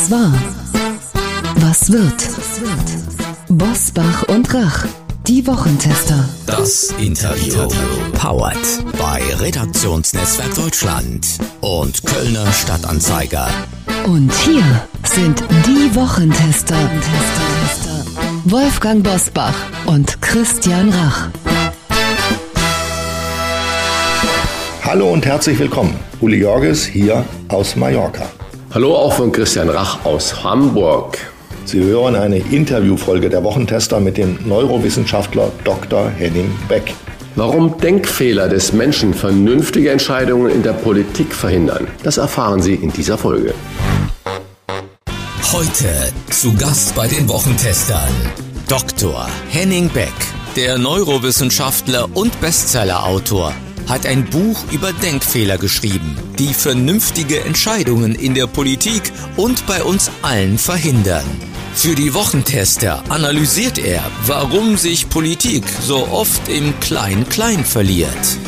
Was war? Was wird? Bosbach und Rach, die Wochentester. Das Interview. Powered bei Redaktionsnetzwerk Deutschland und Kölner Stadtanzeiger. Und hier sind die Wochentester. Wolfgang Bosbach und Christian Rach. Hallo und herzlich willkommen. Uli Jorges hier aus Mallorca. Hallo auch von Christian Rach aus Hamburg. Sie hören eine Interviewfolge der Wochentester mit dem Neurowissenschaftler Dr. Henning Beck. Warum Denkfehler des Menschen vernünftige Entscheidungen in der Politik verhindern, das erfahren Sie in dieser Folge. Heute zu Gast bei den Wochentestern Dr. Henning Beck, der Neurowissenschaftler und Bestsellerautor hat ein Buch über Denkfehler geschrieben, die vernünftige Entscheidungen in der Politik und bei uns allen verhindern. Für die Wochentester analysiert er, warum sich Politik so oft im Klein-Klein verliert.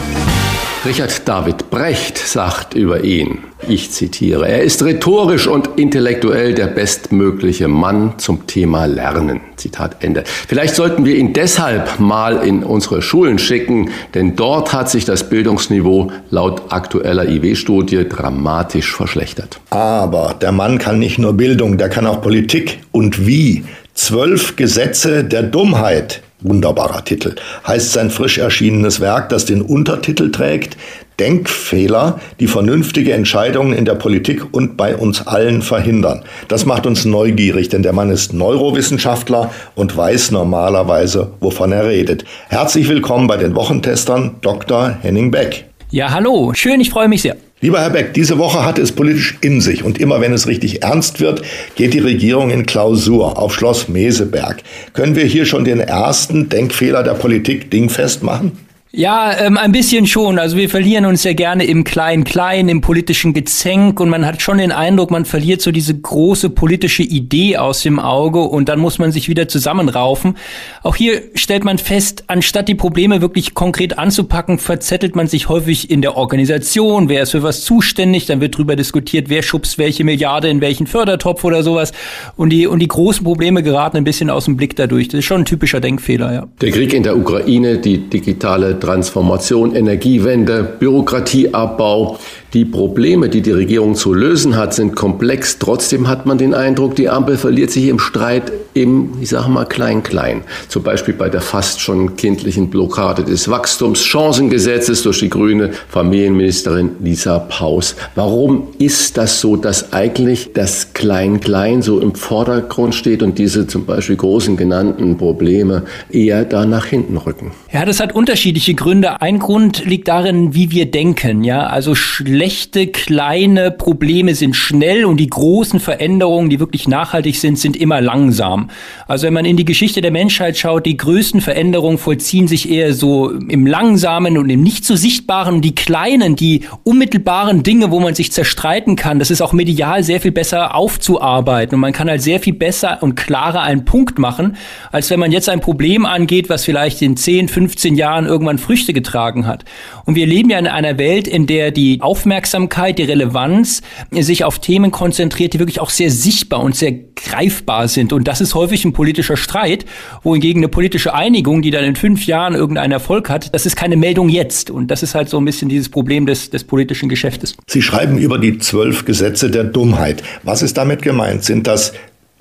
Richard David Brecht sagt über ihn, ich zitiere, er ist rhetorisch und intellektuell der bestmögliche Mann zum Thema Lernen. Zitat Ende. Vielleicht sollten wir ihn deshalb mal in unsere Schulen schicken, denn dort hat sich das Bildungsniveau laut aktueller IW-Studie dramatisch verschlechtert. Aber der Mann kann nicht nur Bildung, der kann auch Politik. Und wie? Zwölf Gesetze der Dummheit Wunderbarer Titel. Heißt sein frisch erschienenes Werk, das den Untertitel trägt, Denkfehler, die vernünftige Entscheidungen in der Politik und bei uns allen verhindern. Das macht uns neugierig, denn der Mann ist Neurowissenschaftler und weiß normalerweise, wovon er redet. Herzlich willkommen bei den Wochentestern Dr. Henning Beck. Ja, hallo. Schön, ich freue mich sehr. Lieber Herr Beck, diese Woche hat es politisch in sich und immer wenn es richtig ernst wird, geht die Regierung in Klausur auf Schloss Meseberg. Können wir hier schon den ersten Denkfehler der Politik dingfest machen? Ja, ähm, ein bisschen schon. Also wir verlieren uns ja gerne im Klein-Klein, im politischen Gezänk und man hat schon den Eindruck, man verliert so diese große politische Idee aus dem Auge und dann muss man sich wieder zusammenraufen. Auch hier stellt man fest, anstatt die Probleme wirklich konkret anzupacken, verzettelt man sich häufig in der Organisation. Wer ist für was zuständig? Dann wird drüber diskutiert, wer schubst welche Milliarde in welchen Fördertopf oder sowas. Und die, und die großen Probleme geraten ein bisschen aus dem Blick dadurch. Das ist schon ein typischer Denkfehler, ja. Der Krieg in der Ukraine, die digitale Transformation, Energiewende, Bürokratieabbau. Die Probleme, die die Regierung zu lösen hat, sind komplex. Trotzdem hat man den Eindruck, die Ampel verliert sich im Streit im, ich sage mal, Klein-Klein. Zum Beispiel bei der fast schon kindlichen Blockade des Wachstumschancengesetzes durch die grüne Familienministerin Lisa Paus. Warum ist das so, dass eigentlich das Klein-Klein so im Vordergrund steht und diese zum Beispiel großen genannten Probleme eher da nach hinten rücken? Ja, das hat unterschiedliche Gründe. Ein Grund liegt darin, wie wir denken. Ja, also schlechte kleine Probleme sind schnell und die großen Veränderungen, die wirklich nachhaltig sind, sind immer langsam. Also wenn man in die Geschichte der Menschheit schaut, die größten Veränderungen vollziehen sich eher so im langsamen und im nicht so sichtbaren. Die kleinen, die unmittelbaren Dinge, wo man sich zerstreiten kann, das ist auch medial sehr viel besser aufzuarbeiten und man kann halt sehr viel besser und klarer einen Punkt machen, als wenn man jetzt ein Problem angeht, was vielleicht in 10, 15 Jahren irgendwann Früchte getragen hat. Und wir leben ja in einer Welt, in der die Aufmerksamkeit, die Relevanz sich auf Themen konzentriert, die wirklich auch sehr sichtbar und sehr greifbar sind. Und das ist häufig ein politischer Streit, wohingegen eine politische Einigung, die dann in fünf Jahren irgendeinen Erfolg hat, das ist keine Meldung jetzt. Und das ist halt so ein bisschen dieses Problem des, des politischen Geschäftes. Sie schreiben über die zwölf Gesetze der Dummheit. Was ist damit gemeint? Sind das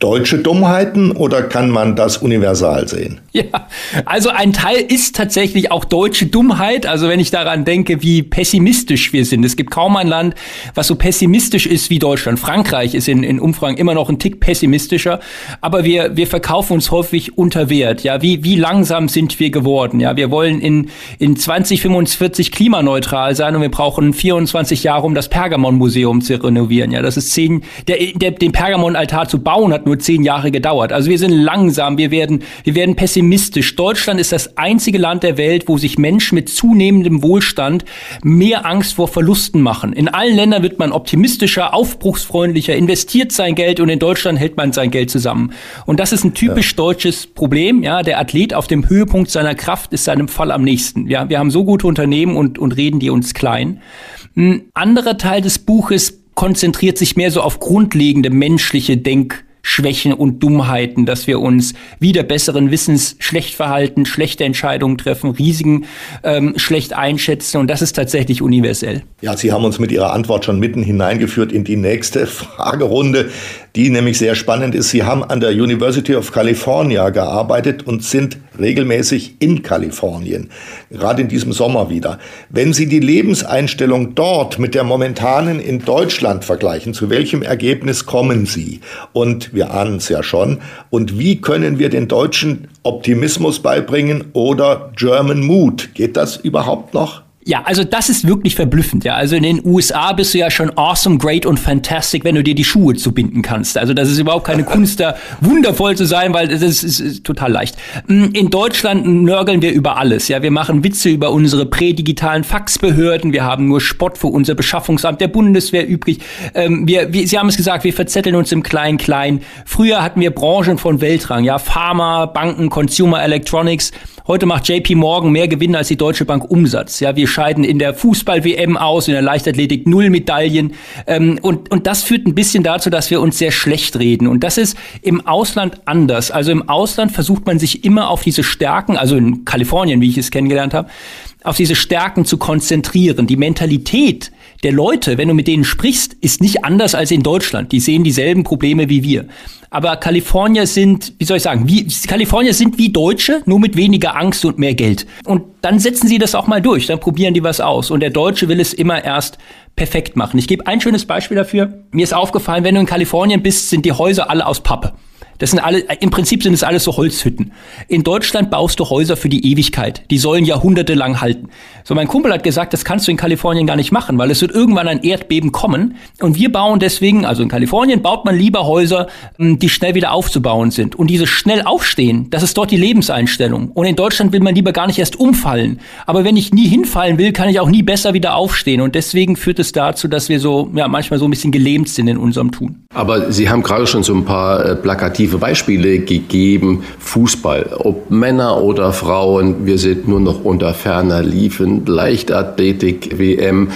deutsche Dummheiten oder kann man das universal sehen? Ja, also ein Teil ist tatsächlich auch deutsche Dummheit. Also wenn ich daran denke, wie pessimistisch wir sind. Es gibt kaum ein Land, was so pessimistisch ist wie Deutschland. Frankreich ist in, in Umfragen immer noch ein Tick pessimistischer. Aber wir, wir verkaufen uns häufig unter Wert. Ja, wie, wie langsam sind wir geworden? Ja, wir wollen in, in 2045 klimaneutral sein und wir brauchen 24 Jahre, um das Pergamon-Museum zu renovieren. Ja, das ist zehn, der, der, den Pergamon-Altar zu bauen hat nur zehn Jahre gedauert. Also wir sind langsam, wir werden, wir werden pessimistisch. Deutschland ist das einzige Land der Welt, wo sich Menschen mit zunehmendem Wohlstand mehr Angst vor Verlusten machen. In allen Ländern wird man optimistischer, aufbruchsfreundlicher, investiert sein Geld und in Deutschland hält man sein Geld zusammen. Und das ist ein typisch ja. deutsches Problem. Ja, der Athlet auf dem Höhepunkt seiner Kraft ist seinem Fall am nächsten. Ja, wir haben so gute Unternehmen und, und reden die uns klein. Ein anderer Teil des Buches konzentriert sich mehr so auf grundlegende menschliche Denk Schwächen und Dummheiten, dass wir uns wieder besseren Wissens schlecht verhalten, schlechte Entscheidungen treffen, Risiken ähm, schlecht einschätzen und das ist tatsächlich universell. Ja, Sie haben uns mit Ihrer Antwort schon mitten hineingeführt in die nächste Fragerunde, die nämlich sehr spannend ist. Sie haben an der University of California gearbeitet und sind regelmäßig in Kalifornien, gerade in diesem Sommer wieder. Wenn Sie die Lebenseinstellung dort mit der momentanen in Deutschland vergleichen, zu welchem Ergebnis kommen Sie? Und wir ahnen es ja schon. Und wie können wir den Deutschen Optimismus beibringen oder German Mood? Geht das überhaupt noch? Ja, also das ist wirklich verblüffend. Ja, also in den USA bist du ja schon awesome, great und fantastic, wenn du dir die Schuhe zubinden kannst. Also das ist überhaupt keine Kunst, da wundervoll zu sein, weil das ist, ist, total leicht. Mm, in Deutschland nörgeln wir über alles. Ja, wir machen Witze über unsere prädigitalen Faxbehörden. Wir haben nur Spott für unser Beschaffungsamt der Bundeswehr übrig. Ähm, wir, wir, Sie haben es gesagt, wir verzetteln uns im Klein-Klein. Früher hatten wir Branchen von Weltrang. Ja, Pharma, Banken, Consumer Electronics. Heute macht JP Morgan mehr Gewinne als die Deutsche Bank Umsatz. Ja, wir scheiden in der Fußball-WM aus, in der Leichtathletik null Medaillen. Ähm, und, und das führt ein bisschen dazu, dass wir uns sehr schlecht reden. Und das ist im Ausland anders. Also im Ausland versucht man sich immer auf diese Stärken, also in Kalifornien, wie ich es kennengelernt habe, auf diese Stärken zu konzentrieren. Die Mentalität der Leute, wenn du mit denen sprichst, ist nicht anders als in Deutschland. Die sehen dieselben Probleme wie wir. Aber Kalifornier sind, wie soll ich sagen, wie, Kalifornier sind wie Deutsche, nur mit weniger Angst und mehr Geld. Und dann setzen sie das auch mal durch, dann probieren die was aus. Und der Deutsche will es immer erst perfekt machen. Ich gebe ein schönes Beispiel dafür. Mir ist aufgefallen, wenn du in Kalifornien bist, sind die Häuser alle aus Pappe. Das sind alle, im Prinzip sind es alles so Holzhütten. In Deutschland baust du Häuser für die Ewigkeit. Die sollen jahrhundertelang halten. So, mein Kumpel hat gesagt, das kannst du in Kalifornien gar nicht machen, weil es wird irgendwann ein Erdbeben kommen. Und wir bauen deswegen, also in Kalifornien baut man lieber Häuser, hm, die schnell wieder aufzubauen sind. Und diese schnell aufstehen, das ist dort die Lebenseinstellung. Und in Deutschland will man lieber gar nicht erst umfallen. Aber wenn ich nie hinfallen will, kann ich auch nie besser wieder aufstehen. Und deswegen führt es dazu, dass wir so, ja, manchmal so ein bisschen gelähmt sind in unserem Tun. Aber Sie haben gerade schon so ein paar äh, plakative positive Beispiele gegeben. Fußball, ob Männer oder Frauen, wir sind nur noch unter ferner Liefen, Leichtathletik, WM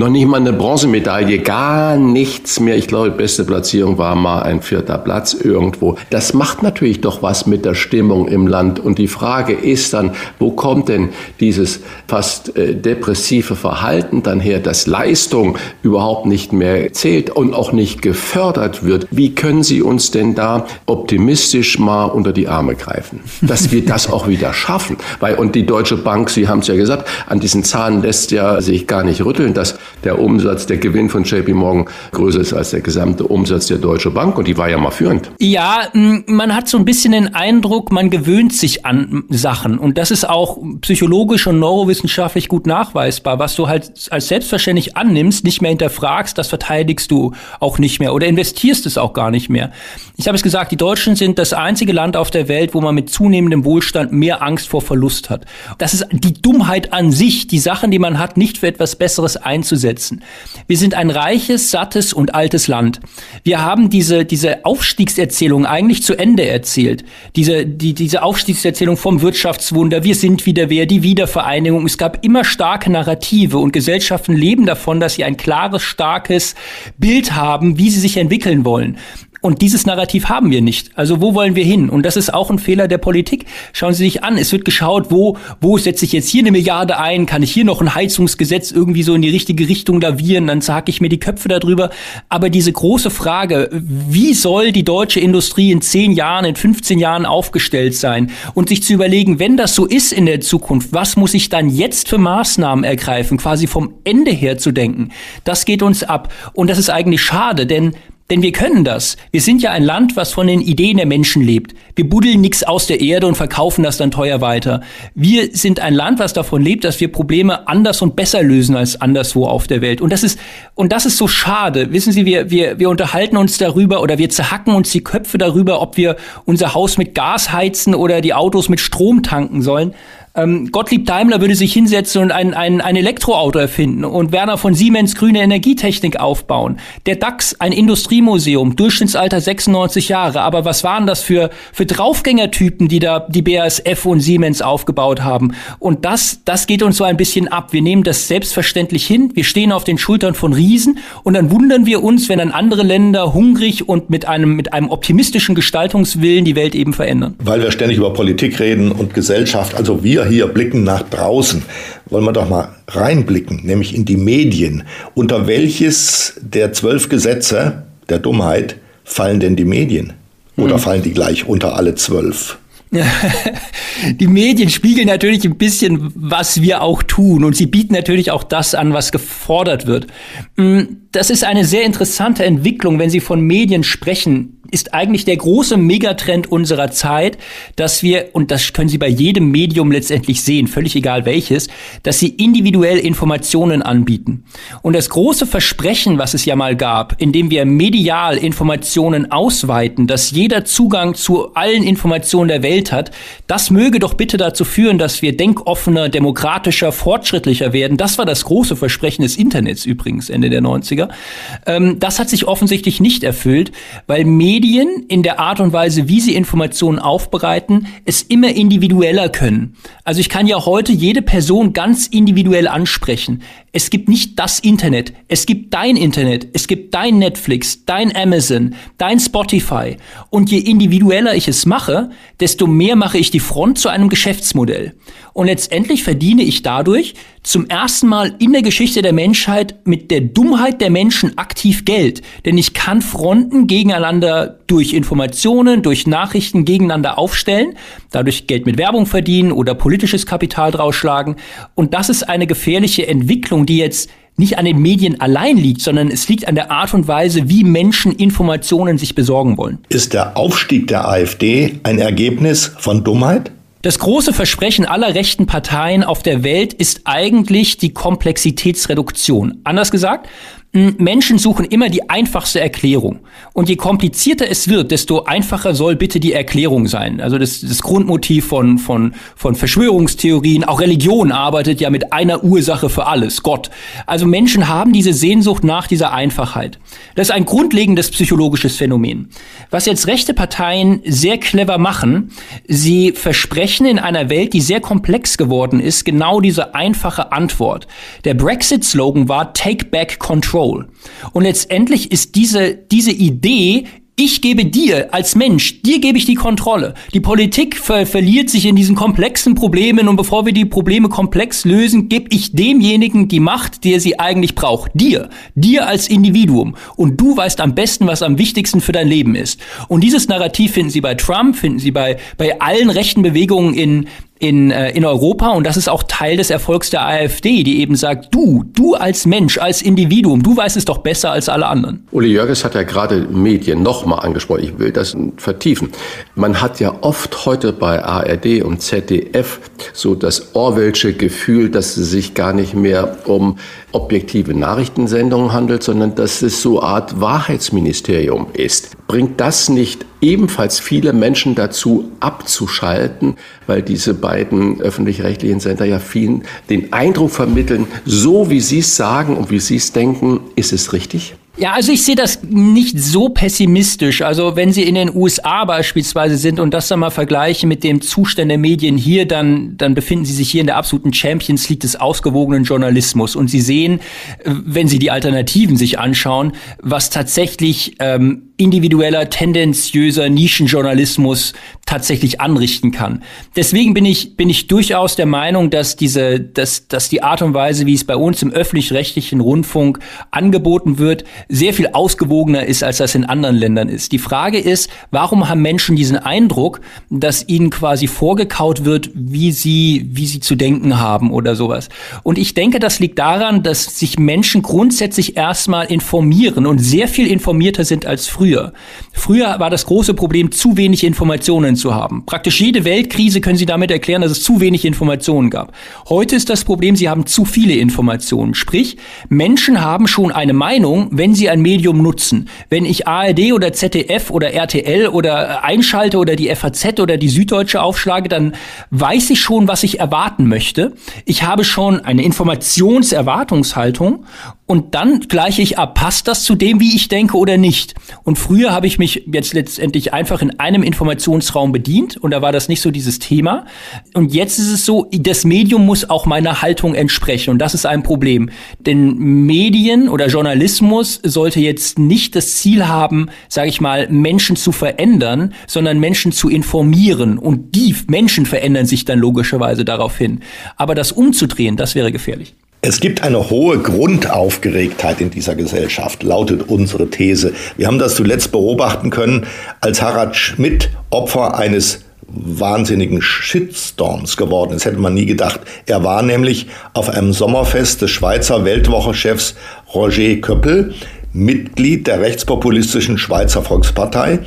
noch nicht mal eine Bronzemedaille, gar nichts mehr. Ich glaube, die beste Platzierung war mal ein vierter Platz irgendwo. Das macht natürlich doch was mit der Stimmung im Land. Und die Frage ist dann, wo kommt denn dieses fast äh, depressive Verhalten dann her, dass Leistung überhaupt nicht mehr zählt und auch nicht gefördert wird? Wie können Sie uns denn da optimistisch mal unter die Arme greifen, dass wir das auch wieder schaffen? Weil, und die Deutsche Bank, Sie haben es ja gesagt, an diesen Zahlen lässt ja sich gar nicht rütteln, dass der Umsatz, der Gewinn von JP Morgan größer ist als der gesamte Umsatz der Deutsche Bank und die war ja mal führend. Ja, man hat so ein bisschen den Eindruck, man gewöhnt sich an Sachen und das ist auch psychologisch und neurowissenschaftlich gut nachweisbar. Was du halt als selbstverständlich annimmst, nicht mehr hinterfragst, das verteidigst du auch nicht mehr oder investierst es auch gar nicht mehr. Ich habe es gesagt, die Deutschen sind das einzige Land auf der Welt, wo man mit zunehmendem Wohlstand mehr Angst vor Verlust hat. Das ist die Dummheit an sich, die Sachen, die man hat, nicht für etwas Besseres einzusetzen einzusetzen. Wir sind ein reiches, sattes und altes Land. Wir haben diese, diese Aufstiegserzählung eigentlich zu Ende erzählt. Diese, die, diese Aufstiegserzählung vom Wirtschaftswunder, wir sind wieder wer, die Wiedervereinigung. Es gab immer starke Narrative und Gesellschaften leben davon, dass sie ein klares, starkes Bild haben, wie sie sich entwickeln wollen. Und dieses Narrativ haben wir nicht. Also wo wollen wir hin? Und das ist auch ein Fehler der Politik. Schauen Sie sich an, es wird geschaut, wo, wo setze ich jetzt hier eine Milliarde ein? Kann ich hier noch ein Heizungsgesetz irgendwie so in die richtige Richtung lavieren? Dann zahke ich mir die Köpfe darüber. Aber diese große Frage, wie soll die deutsche Industrie in 10 Jahren, in 15 Jahren aufgestellt sein? Und sich zu überlegen, wenn das so ist in der Zukunft, was muss ich dann jetzt für Maßnahmen ergreifen? Quasi vom Ende her zu denken. Das geht uns ab. Und das ist eigentlich schade, denn denn wir können das. Wir sind ja ein Land, was von den Ideen der Menschen lebt. Wir buddeln nichts aus der Erde und verkaufen das dann teuer weiter. Wir sind ein Land, was davon lebt, dass wir Probleme anders und besser lösen als anderswo auf der Welt. Und das ist, und das ist so schade. Wissen Sie, wir, wir, wir unterhalten uns darüber oder wir zerhacken uns die Köpfe darüber, ob wir unser Haus mit Gas heizen oder die Autos mit Strom tanken sollen. Ähm, Gottlieb Daimler würde sich hinsetzen und ein, ein, ein Elektroauto erfinden und Werner von Siemens grüne Energietechnik aufbauen. Der DAX, ein Industriemuseum, Durchschnittsalter 96 Jahre. Aber was waren das für, für Draufgängertypen, die da die BASF und Siemens aufgebaut haben? Und das, das geht uns so ein bisschen ab. Wir nehmen das selbstverständlich hin. Wir stehen auf den Schultern von Riesen und dann wundern wir uns, wenn dann andere Länder hungrig und mit einem, mit einem optimistischen Gestaltungswillen die Welt eben verändern. Weil wir ständig über Politik reden und Gesellschaft. Also wir hier blicken nach draußen. Wollen wir doch mal reinblicken, nämlich in die Medien. Unter welches der zwölf Gesetze der Dummheit fallen denn die Medien? Oder hm. fallen die gleich unter alle zwölf? die Medien spiegeln natürlich ein bisschen, was wir auch tun. Und sie bieten natürlich auch das an, was gefordert wird. Das ist eine sehr interessante Entwicklung, wenn Sie von Medien sprechen ist eigentlich der große Megatrend unserer Zeit, dass wir, und das können Sie bei jedem Medium letztendlich sehen, völlig egal welches, dass sie individuell Informationen anbieten. Und das große Versprechen, was es ja mal gab, indem wir medial Informationen ausweiten, dass jeder Zugang zu allen Informationen der Welt hat, das möge doch bitte dazu führen, dass wir denkoffener, demokratischer, fortschrittlicher werden. Das war das große Versprechen des Internets übrigens Ende der 90er. Ähm, das hat sich offensichtlich nicht erfüllt, weil Medien in der Art und Weise, wie sie Informationen aufbereiten, es immer individueller können. Also ich kann ja heute jede Person ganz individuell ansprechen. Es gibt nicht das Internet, es gibt dein Internet, es gibt dein Netflix, dein Amazon, dein Spotify. Und je individueller ich es mache, desto mehr mache ich die Front zu einem Geschäftsmodell. Und letztendlich verdiene ich dadurch zum ersten Mal in der Geschichte der Menschheit mit der Dummheit der Menschen aktiv Geld. Denn ich kann Fronten gegeneinander durch Informationen, durch Nachrichten gegeneinander aufstellen, dadurch Geld mit Werbung verdienen oder politisches Kapital drausschlagen. Und das ist eine gefährliche Entwicklung, die jetzt nicht an den Medien allein liegt, sondern es liegt an der Art und Weise, wie Menschen Informationen sich besorgen wollen. Ist der Aufstieg der AfD ein Ergebnis von Dummheit? Das große Versprechen aller rechten Parteien auf der Welt ist eigentlich die Komplexitätsreduktion. Anders gesagt, Menschen suchen immer die einfachste Erklärung. Und je komplizierter es wird, desto einfacher soll bitte die Erklärung sein. Also das, das Grundmotiv von, von, von Verschwörungstheorien, auch Religion arbeitet ja mit einer Ursache für alles, Gott. Also Menschen haben diese Sehnsucht nach dieser Einfachheit. Das ist ein grundlegendes psychologisches Phänomen. Was jetzt rechte Parteien sehr clever machen, sie versprechen in einer Welt, die sehr komplex geworden ist, genau diese einfache Antwort. Der Brexit-Slogan war Take Back Control. Control. Und letztendlich ist diese, diese Idee ich gebe dir als Mensch, dir gebe ich die Kontrolle. Die Politik ver verliert sich in diesen komplexen Problemen und bevor wir die Probleme komplex lösen, gebe ich demjenigen die Macht, der sie eigentlich braucht. Dir. Dir als Individuum. Und du weißt am besten, was am wichtigsten für dein Leben ist. Und dieses Narrativ finden Sie bei Trump, finden Sie bei, bei allen rechten Bewegungen in, in, äh, in Europa und das ist auch Teil des Erfolgs der AfD, die eben sagt, du, du als Mensch, als Individuum, du weißt es doch besser als alle anderen. Uli Jörges hat ja gerade Medien nochmal angesprochen, ich will das vertiefen. Man hat ja oft heute bei ARD und ZDF so das Orwellsche Gefühl, dass es sich gar nicht mehr um objektive Nachrichtensendungen handelt, sondern dass es so Art Wahrheitsministerium ist. Bringt das nicht ebenfalls viele Menschen dazu abzuschalten, weil diese beiden öffentlich-rechtlichen Sender ja vielen den Eindruck vermitteln, so wie sie es sagen und wie sie es denken, ist es richtig? Ja, also ich sehe das nicht so pessimistisch. Also wenn Sie in den USA beispielsweise sind und das dann mal vergleichen mit dem Zustand der Medien hier, dann, dann befinden Sie sich hier in der absoluten Champions League des ausgewogenen Journalismus. Und Sie sehen, äh, wenn Sie die Alternativen sich anschauen, was tatsächlich ähm, individueller, tendenziöser Nischenjournalismus tatsächlich anrichten kann. Deswegen bin ich, bin ich durchaus der Meinung, dass diese, dass, dass die Art und Weise, wie es bei uns im öffentlich-rechtlichen Rundfunk angeboten wird, sehr viel ausgewogener ist, als das in anderen Ländern ist. Die Frage ist, warum haben Menschen diesen Eindruck, dass ihnen quasi vorgekaut wird, wie sie, wie sie zu denken haben oder sowas? Und ich denke, das liegt daran, dass sich Menschen grundsätzlich erstmal informieren und sehr viel informierter sind als früher früher. War das große Problem, zu wenig Informationen zu haben. Praktisch jede Weltkrise können Sie damit erklären, dass es zu wenig Informationen gab. Heute ist das Problem, Sie haben zu viele Informationen. Sprich, Menschen haben schon eine Meinung, wenn sie ein Medium nutzen. Wenn ich ARD oder ZDF oder RTL oder einschalte oder die FAZ oder die Süddeutsche aufschlage, dann weiß ich schon, was ich erwarten möchte. Ich habe schon eine Informationserwartungshaltung und dann gleiche ich ab, passt das zu dem, wie ich denke oder nicht. Und früher habe ich mich jetzt letztendlich einfach in einem Informationsraum bedient und da war das nicht so dieses Thema. Und jetzt ist es so, das Medium muss auch meiner Haltung entsprechen und das ist ein Problem. Denn Medien oder Journalismus sollte jetzt nicht das Ziel haben, sage ich mal, Menschen zu verändern, sondern Menschen zu informieren und die Menschen verändern sich dann logischerweise daraufhin. Aber das umzudrehen, das wäre gefährlich. Es gibt eine hohe Grundaufgeregtheit in dieser Gesellschaft, lautet unsere These. Wir haben das zuletzt beobachten können, als Harald Schmidt Opfer eines wahnsinnigen Shitstorms geworden ist, hätte man nie gedacht. Er war nämlich auf einem Sommerfest des Schweizer Weltwoche-Chefs Roger Köppel, Mitglied der rechtspopulistischen Schweizer Volkspartei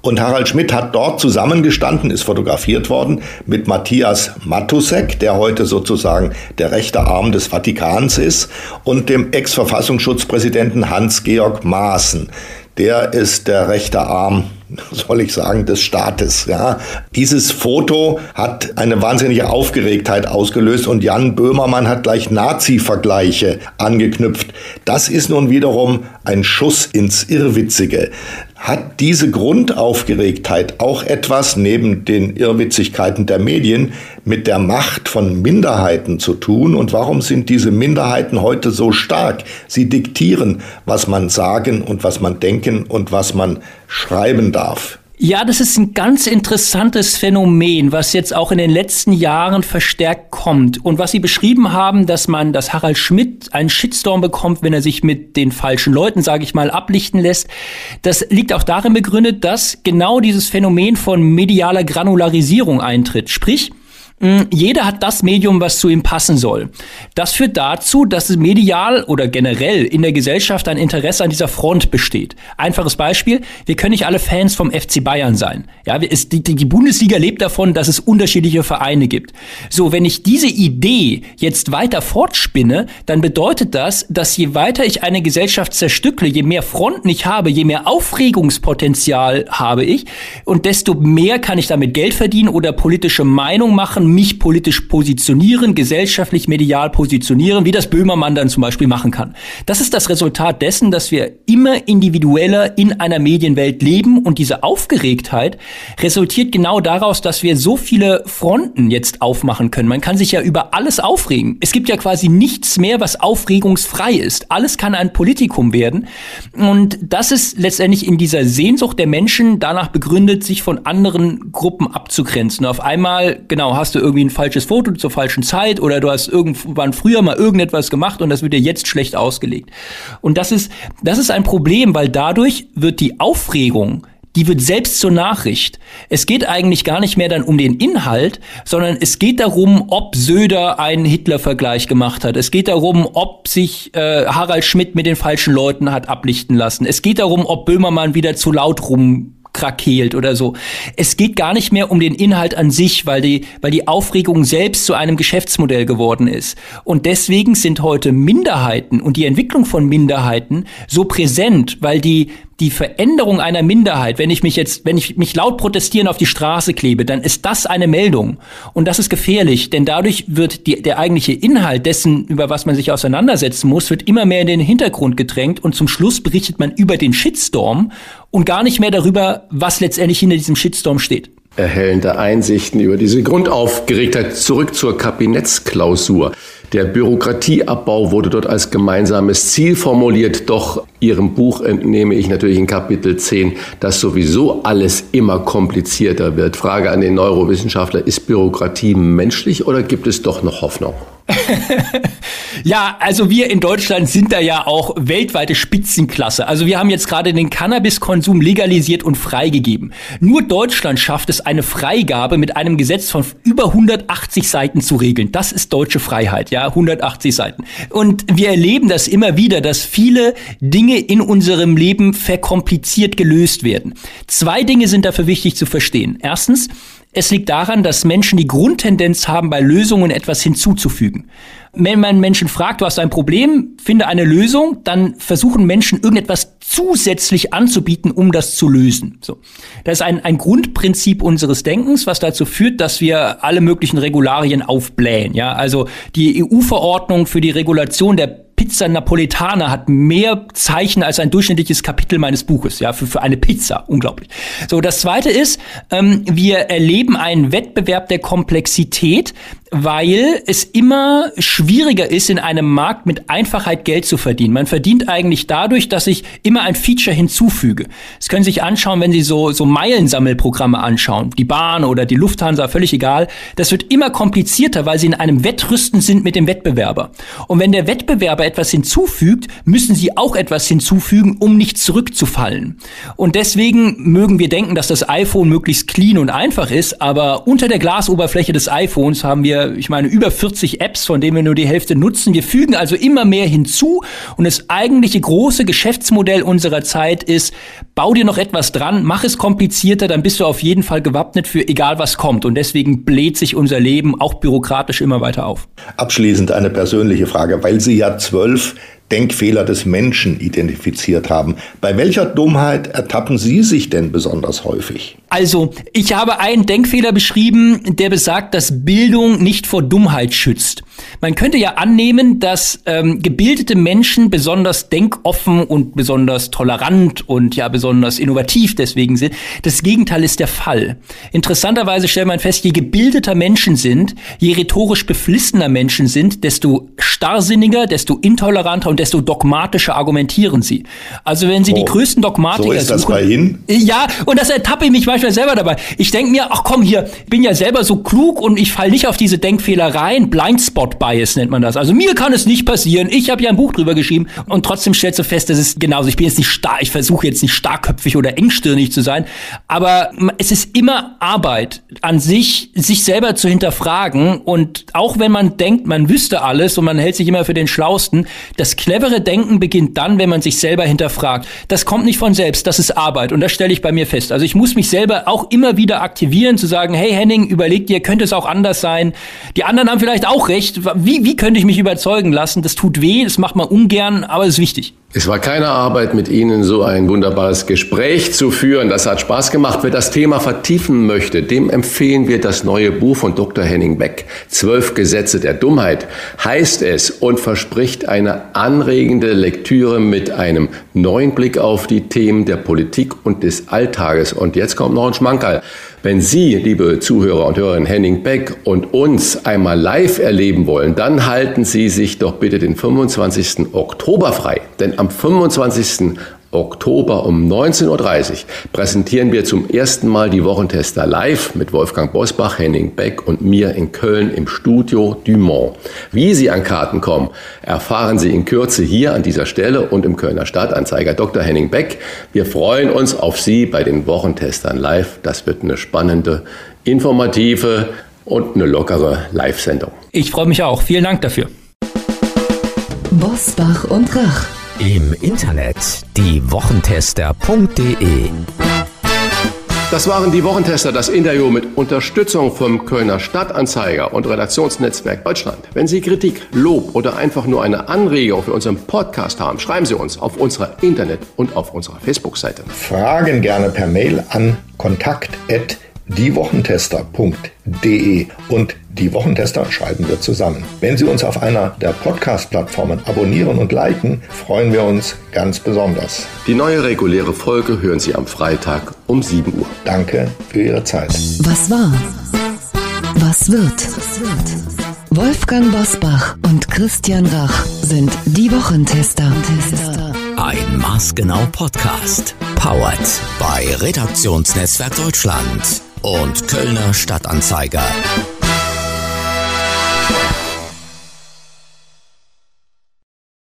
und Harald Schmidt hat dort zusammengestanden, ist fotografiert worden mit Matthias Matusek, der heute sozusagen der rechte Arm des Vatikans ist, und dem Ex-Verfassungsschutzpräsidenten Hans-Georg Maaßen. Der ist der rechte Arm soll ich sagen, des Staates. Ja. Dieses Foto hat eine wahnsinnige Aufgeregtheit ausgelöst und Jan Böhmermann hat gleich Nazi-Vergleiche angeknüpft. Das ist nun wiederum ein Schuss ins Irrwitzige. Hat diese Grundaufgeregtheit auch etwas neben den Irrwitzigkeiten der Medien mit der Macht von Minderheiten zu tun? Und warum sind diese Minderheiten heute so stark? Sie diktieren, was man sagen und was man denken und was man schreiben darf. Ja, das ist ein ganz interessantes Phänomen, was jetzt auch in den letzten Jahren verstärkt kommt. Und was Sie beschrieben haben, dass man, dass Harald Schmidt einen Shitstorm bekommt, wenn er sich mit den falschen Leuten, sage ich mal, ablichten lässt, das liegt auch darin begründet, dass genau dieses Phänomen von medialer Granularisierung eintritt. Sprich, jeder hat das Medium, was zu ihm passen soll. Das führt dazu, dass es medial oder generell in der Gesellschaft ein Interesse an dieser Front besteht. Einfaches Beispiel, wir können nicht alle Fans vom FC Bayern sein. Ja, es, die, die Bundesliga lebt davon, dass es unterschiedliche Vereine gibt. So, wenn ich diese Idee jetzt weiter fortspinne, dann bedeutet das, dass je weiter ich eine Gesellschaft zerstückle, je mehr Fronten ich habe, je mehr Aufregungspotenzial habe ich und desto mehr kann ich damit Geld verdienen oder politische Meinung machen, mich politisch positionieren, gesellschaftlich, medial positionieren, wie das Böhmermann dann zum Beispiel machen kann. Das ist das Resultat dessen, dass wir immer individueller in einer Medienwelt leben und diese Aufgeregtheit resultiert genau daraus, dass wir so viele Fronten jetzt aufmachen können. Man kann sich ja über alles aufregen. Es gibt ja quasi nichts mehr, was aufregungsfrei ist. Alles kann ein Politikum werden. Und das ist letztendlich in dieser Sehnsucht der Menschen danach begründet, sich von anderen Gruppen abzugrenzen. Auf einmal, genau, hast du du irgendwie ein falsches Foto zur falschen Zeit oder du hast irgendwann früher mal irgendetwas gemacht und das wird dir jetzt schlecht ausgelegt. Und das ist, das ist ein Problem, weil dadurch wird die Aufregung die wird selbst zur Nachricht. Es geht eigentlich gar nicht mehr dann um den Inhalt, sondern es geht darum, ob Söder einen Hitler-Vergleich gemacht hat. Es geht darum, ob sich äh, Harald Schmidt mit den falschen Leuten hat ablichten lassen. Es geht darum, ob Böhmermann wieder zu laut rum krakeelt oder so. Es geht gar nicht mehr um den Inhalt an sich, weil die, weil die Aufregung selbst zu einem Geschäftsmodell geworden ist. Und deswegen sind heute Minderheiten und die Entwicklung von Minderheiten so präsent, weil die die Veränderung einer Minderheit, wenn ich mich jetzt, wenn ich mich laut protestieren auf die Straße klebe, dann ist das eine Meldung. Und das ist gefährlich, denn dadurch wird die, der eigentliche Inhalt dessen, über was man sich auseinandersetzen muss, wird immer mehr in den Hintergrund gedrängt und zum Schluss berichtet man über den Shitstorm und gar nicht mehr darüber, was letztendlich hinter diesem Shitstorm steht erhellende Einsichten über diese Grundaufgeregtheit. Zurück zur Kabinettsklausur. Der Bürokratieabbau wurde dort als gemeinsames Ziel formuliert, doch Ihrem Buch entnehme ich natürlich in Kapitel 10, dass sowieso alles immer komplizierter wird. Frage an den Neurowissenschaftler, ist Bürokratie menschlich oder gibt es doch noch Hoffnung? ja, also wir in Deutschland sind da ja auch weltweite Spitzenklasse. Also wir haben jetzt gerade den Cannabiskonsum legalisiert und freigegeben. Nur Deutschland schafft es, eine Freigabe mit einem Gesetz von über 180 Seiten zu regeln. Das ist deutsche Freiheit, ja, 180 Seiten. Und wir erleben das immer wieder, dass viele Dinge in unserem Leben verkompliziert gelöst werden. Zwei Dinge sind dafür wichtig zu verstehen. Erstens, es liegt daran, dass Menschen die Grundtendenz haben, bei Lösungen etwas hinzuzufügen. Wenn man Menschen fragt, du hast ein Problem, finde eine Lösung, dann versuchen Menschen irgendetwas zusätzlich anzubieten, um das zu lösen. So. Das ist ein, ein Grundprinzip unseres Denkens, was dazu führt, dass wir alle möglichen Regularien aufblähen. Ja, also die EU-Verordnung für die Regulation der Pizza Napoletana hat mehr Zeichen als ein durchschnittliches Kapitel meines Buches, ja, für, für eine Pizza. Unglaublich. So, das zweite ist, ähm, wir erleben einen Wettbewerb der Komplexität, weil es immer schwieriger ist, in einem Markt mit Einfachheit Geld zu verdienen. Man verdient eigentlich dadurch, dass ich immer ein Feature hinzufüge. Das können Sie sich anschauen, wenn Sie so, so Meilensammelprogramme anschauen. Die Bahn oder die Lufthansa, völlig egal. Das wird immer komplizierter, weil Sie in einem Wettrüsten sind mit dem Wettbewerber. Und wenn der Wettbewerber etwas hinzufügt, müssen Sie auch etwas hinzufügen, um nicht zurückzufallen. Und deswegen mögen wir denken, dass das iPhone möglichst clean und einfach ist, aber unter der Glasoberfläche des iPhones haben wir ich meine, über 40 Apps, von denen wir nur die Hälfte nutzen. Wir fügen also immer mehr hinzu und das eigentliche große Geschäftsmodell unserer Zeit ist, bau dir noch etwas dran, mach es komplizierter, dann bist du auf jeden Fall gewappnet für egal was kommt. Und deswegen bläht sich unser Leben auch bürokratisch immer weiter auf. Abschließend eine persönliche Frage, weil Sie ja zwölf Denkfehler des Menschen identifiziert haben. Bei welcher Dummheit ertappen Sie sich denn besonders häufig? Also, ich habe einen Denkfehler beschrieben, der besagt, dass Bildung nicht vor Dummheit schützt. Man könnte ja annehmen, dass ähm, gebildete Menschen besonders denkoffen und besonders tolerant und ja besonders innovativ deswegen sind. Das Gegenteil ist der Fall. Interessanterweise stellt man fest, je gebildeter Menschen sind, je rhetorisch beflissener Menschen sind, desto starrsinniger, desto intoleranter und desto dogmatischer argumentieren sie. Also wenn sie oh, die größten Dogmatiker so ist das suchen, bei Ihnen? Ja, und das ertappe ich mich manchmal selber dabei. Ich denke mir, ach komm hier, bin ja selber so klug und ich falle nicht auf diese Denkfehler rein. Blindspot Bias nennt man das. Also mir kann es nicht passieren. Ich habe ja ein Buch drüber geschrieben und trotzdem stellst du fest, das ist genauso. Ich bin jetzt nicht stark, ich versuche jetzt nicht starkköpfig oder engstirnig zu sein, aber es ist immer Arbeit an sich, sich selber zu hinterfragen und auch wenn man denkt, man wüsste alles und man hält sich immer für den Schlausten, das clevere Denken beginnt dann, wenn man sich selber hinterfragt. Das kommt nicht von selbst, das ist Arbeit und das stelle ich bei mir fest. Also ich muss mich selber auch immer wieder aktivieren, zu sagen, hey Henning, überleg dir, könnte es auch anders sein. Die anderen haben vielleicht auch recht. Wie, wie könnte ich mich überzeugen lassen? Das tut weh, das macht man ungern, aber es ist wichtig. Es war keine Arbeit, mit Ihnen so ein wunderbares Gespräch zu führen. Das hat Spaß gemacht. Wer das Thema vertiefen möchte, dem empfehlen wir das neue Buch von Dr. Henning Beck. Zwölf Gesetze der Dummheit heißt es und verspricht eine anregende Lektüre mit einem neuen Blick auf die Themen der Politik und des Alltages. Und jetzt kommt noch ein Schmankerl. Wenn Sie, liebe Zuhörer und Hörerinnen, Henning Beck und uns einmal live erleben wollen, dann halten Sie sich doch bitte den 25. Oktober frei. Denn am 25. Oktober um 19.30 Uhr präsentieren wir zum ersten Mal die Wochentester live mit Wolfgang Bosbach, Henning Beck und mir in Köln im Studio Dumont. Wie Sie an Karten kommen, erfahren Sie in Kürze hier an dieser Stelle und im Kölner Stadtanzeiger Dr. Henning Beck. Wir freuen uns auf Sie bei den Wochentestern live. Das wird eine spannende, informative und eine lockere Live-Sendung. Ich freue mich auch. Vielen Dank dafür. Bosbach und Rach im Internet diewochentester.de das waren die Wochentester, das Interview mit Unterstützung vom Kölner Stadtanzeiger und Redaktionsnetzwerk Deutschland. Wenn Sie Kritik, Lob oder einfach nur eine Anregung für unseren Podcast haben, schreiben Sie uns auf unserer Internet- und auf unserer Facebook-Seite. Fragen gerne per Mail an kontakt.diewochentester.de und die Wochentester schreiben wir zusammen. Wenn Sie uns auf einer der Podcast-Plattformen abonnieren und liken, freuen wir uns ganz besonders. Die neue reguläre Folge hören Sie am Freitag um 7 Uhr. Danke für Ihre Zeit. Was war? Was wird? Wolfgang Bosbach und Christian Rach sind die Wochentester. Ein maßgenau Podcast. Powered bei Redaktionsnetzwerk Deutschland und Kölner Stadtanzeiger.